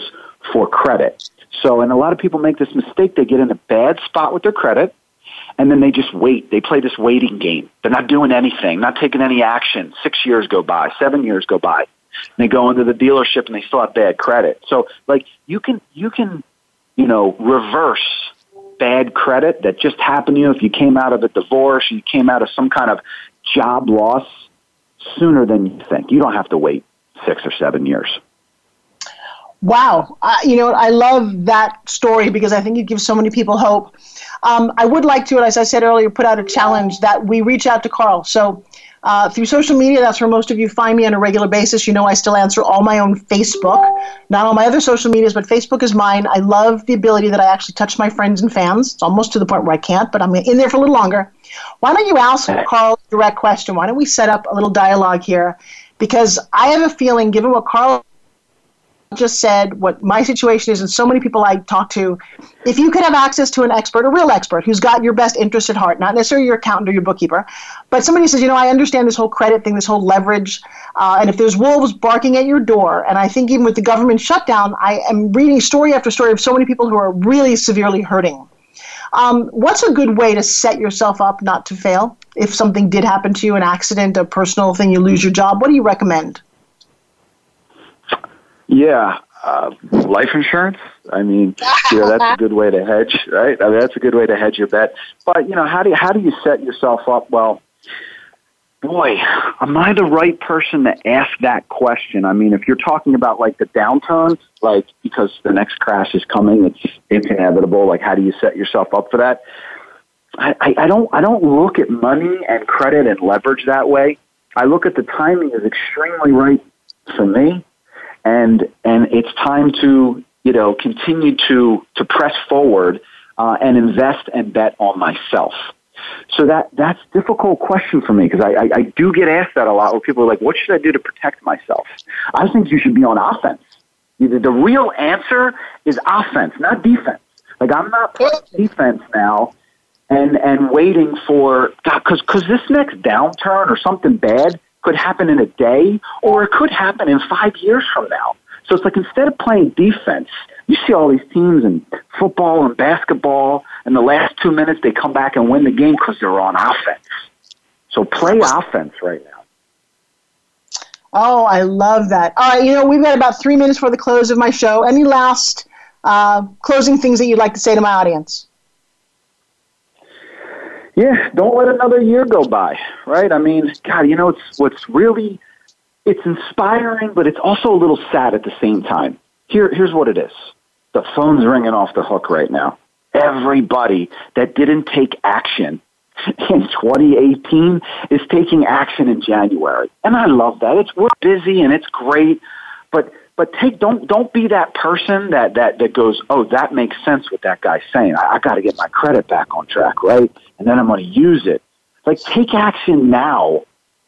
for credit. So, and a lot of people make this mistake. They get in a bad spot with their credit and then they just wait. They play this waiting game. They're not doing anything, not taking any action. Six years go by, seven years go by they go into the dealership and they still have bad credit. So like you can you can you know reverse bad credit that just happened to you if you came out of a divorce, you came out of some kind of job loss sooner than you think. You don't have to wait six or seven years. Wow. Uh, you know, I love that story because I think it gives so many people hope. Um, I would like to, as I said earlier, put out a challenge that we reach out to Carl. So uh, through social media, that's where most of you find me on a regular basis. You know, I still answer all my own Facebook, not all my other social medias, but Facebook is mine. I love the ability that I actually touch my friends and fans. It's almost to the point where I can't, but I'm in there for a little longer. Why don't you ask Carl a direct question? Why don't we set up a little dialogue here? Because I have a feeling, given what Carl just said, what my situation is, and so many people I talk to, if you could have access to an expert, a real expert, who's got your best interest at heart, not necessarily your accountant or your bookkeeper, but somebody says, you know, I understand this whole credit thing, this whole leverage, uh, and if there's wolves barking at your door, and I think even with the government shutdown, I am reading story after story of so many people who are really severely hurting. Um, what's a good way to set yourself up not to fail? If something did happen to you, an accident, a personal thing, you lose your job, what do you recommend? Yeah, uh, life insurance. I mean, you know, that's a good way to hedge, right? I mean, that's a good way to hedge your bet. But you know, how do you, how do you set yourself up? Well, boy, am I the right person to ask that question? I mean, if you're talking about like the downturn, like because the next crash is coming, it's it's inevitable. Like, how do you set yourself up for that? I, I, I don't I don't look at money and credit and leverage that way. I look at the timing is extremely right for me and and it's time to you know continue to to press forward uh, and invest and bet on myself. So that that's a difficult question for me because I, I, I do get asked that a lot where people are like, what should I do to protect myself? I think you should be on offense. The, the real answer is offense, not defense. Like I'm not playing defense now and and waiting for God because because this next downturn or something bad could happen in a day or it could happen in five years from now. So it's like instead of playing defense, you see all these teams in football and basketball, and the last two minutes they come back and win the game because they're on offense. So play offense right now. Oh, I love that. All right, you know, we've got about three minutes for the close of my show. Any last uh, closing things that you'd like to say to my audience? Yeah, don't let another year go by, right? I mean, God, you know, it's what's really it's inspiring, but it's also a little sad at the same time. Here, here's what it is: the phone's ringing off the hook right now. Everybody that didn't take action in 2018 is taking action in January, and I love that. It's we're busy and it's great, but take don't don't be that person that that that goes, oh, that makes sense what that guy's saying. I, I got to get my credit back on track, right? And then I'm going to use it. Like take action now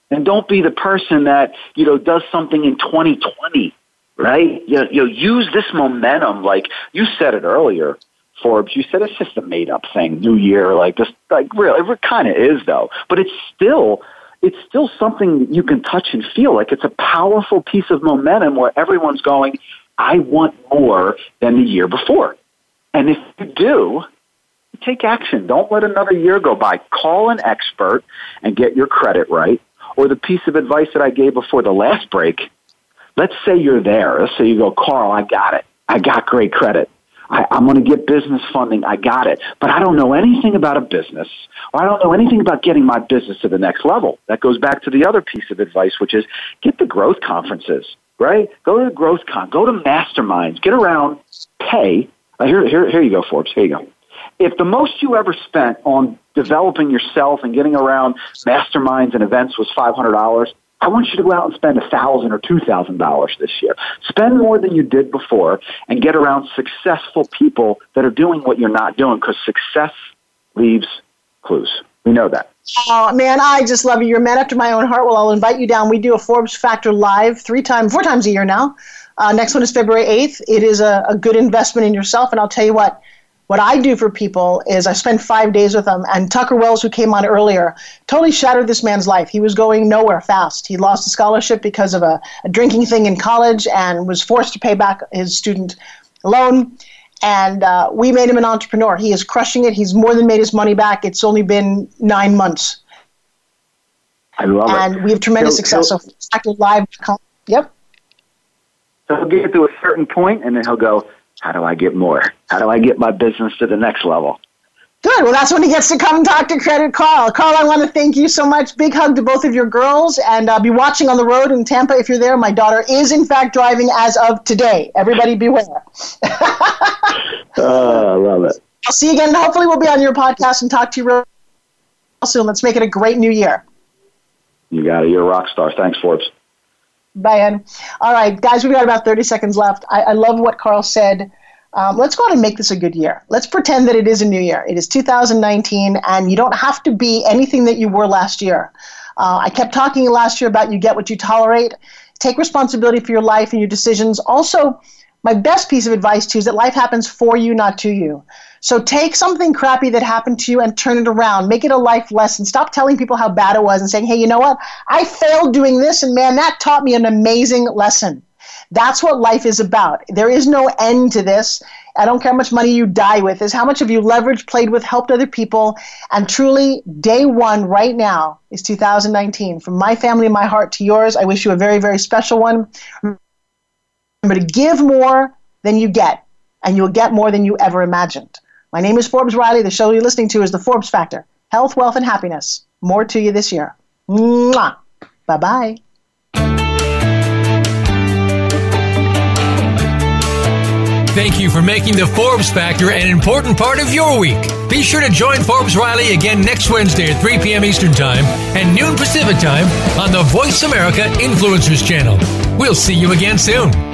and don't be the person that, you know, does something in 2020, right? You you know, use this momentum. Like you said it earlier, Forbes, you said it's just a made up thing, new year, like this, like really, it kind of is though, but it's still, it's still something that you can touch and feel. Like it's a powerful piece of momentum where everyone's going, I want more than the year before. And if you do, take action. Don't let another year go by. Call an expert and get your credit right or the piece of advice that I gave before the last break, let's say you're there. Let's say you go, Carl, I got it. I got great credit. I, I'm going to get business funding. I got it. But I don't know anything about a business, or I don't know anything about getting my business to the next level. That goes back to the other piece of advice, which is get the growth conferences, right? Go to the growth con, go to masterminds, get around, pay. Uh, here, here, here you go, Forbes. Here you go if the most you ever spent on developing yourself and getting around masterminds and events was $500, I want you to go out and spend a 1,000 or $2,000 this year. Spend more than you did before and get around successful people that are doing what you're not doing because success leaves clues. We know that. Oh man, I just love you. You're a man after my own heart. Well, I'll invite you down. We do a Forbes Factor live three times, four times a year now. Uh, next one is February 8th. It is a, a good investment in yourself, and I'll tell you what what I do for people is I spend five days with them. And Tucker Wells, who came on earlier, totally shattered this man's life. He was going nowhere fast. He lost a scholarship because of a, a drinking thing in college and was forced to pay back his student loan. And uh, we made him an entrepreneur. He is crushing it. He's more than made his money back. It's only been nine months. I love and it. And we have tremendous he'll, success. He'll, so, live. Yep. So he'll get to a certain point, and then he'll go, how do I get more? How do I get my business to the next level? Good. Well, that's when he gets to come talk to Credit Carl. Carl, I want to thank you so much. Big hug to both of your girls, and uh, be watching on the road in Tampa if you're there. My daughter is, in fact, driving as of today. Everybody beware. oh, I love it. I'll see you again. Hopefully, we'll be on your podcast and talk to you real soon. Let's make it a great new year. You got it. You're a rock star. Thanks, Forbes. Bye, Ed. All right, guys, we've got about 30 seconds left. I, I love what Carl said. Um, let's go out and make this a good year. Let's pretend that it is a new year. It is 2019, and you don't have to be anything that you were last year. Uh, I kept talking last year about you get what you tolerate. Take responsibility for your life and your decisions. Also, my best piece of advice to you is that life happens for you, not to you. So take something crappy that happened to you and turn it around. Make it a life lesson. Stop telling people how bad it was and saying, hey, you know what? I failed doing this, and man, that taught me an amazing lesson. That's what life is about. There is no end to this. I don't care how much money you die with, is how much have you leveraged, played with, helped other people. And truly, day one right now is 2019. From my family and my heart to yours, I wish you a very, very special one. Remember to give more than you get, and you'll get more than you ever imagined. My name is Forbes Riley. The show you're listening to is The Forbes Factor Health, Wealth, and Happiness. More to you this year. Mwah. Bye bye. Thank you for making the Forbes Factor an important part of your week. Be sure to join Forbes Riley again next Wednesday at 3 p.m. Eastern Time and noon Pacific Time on the Voice America Influencers Channel. We'll see you again soon.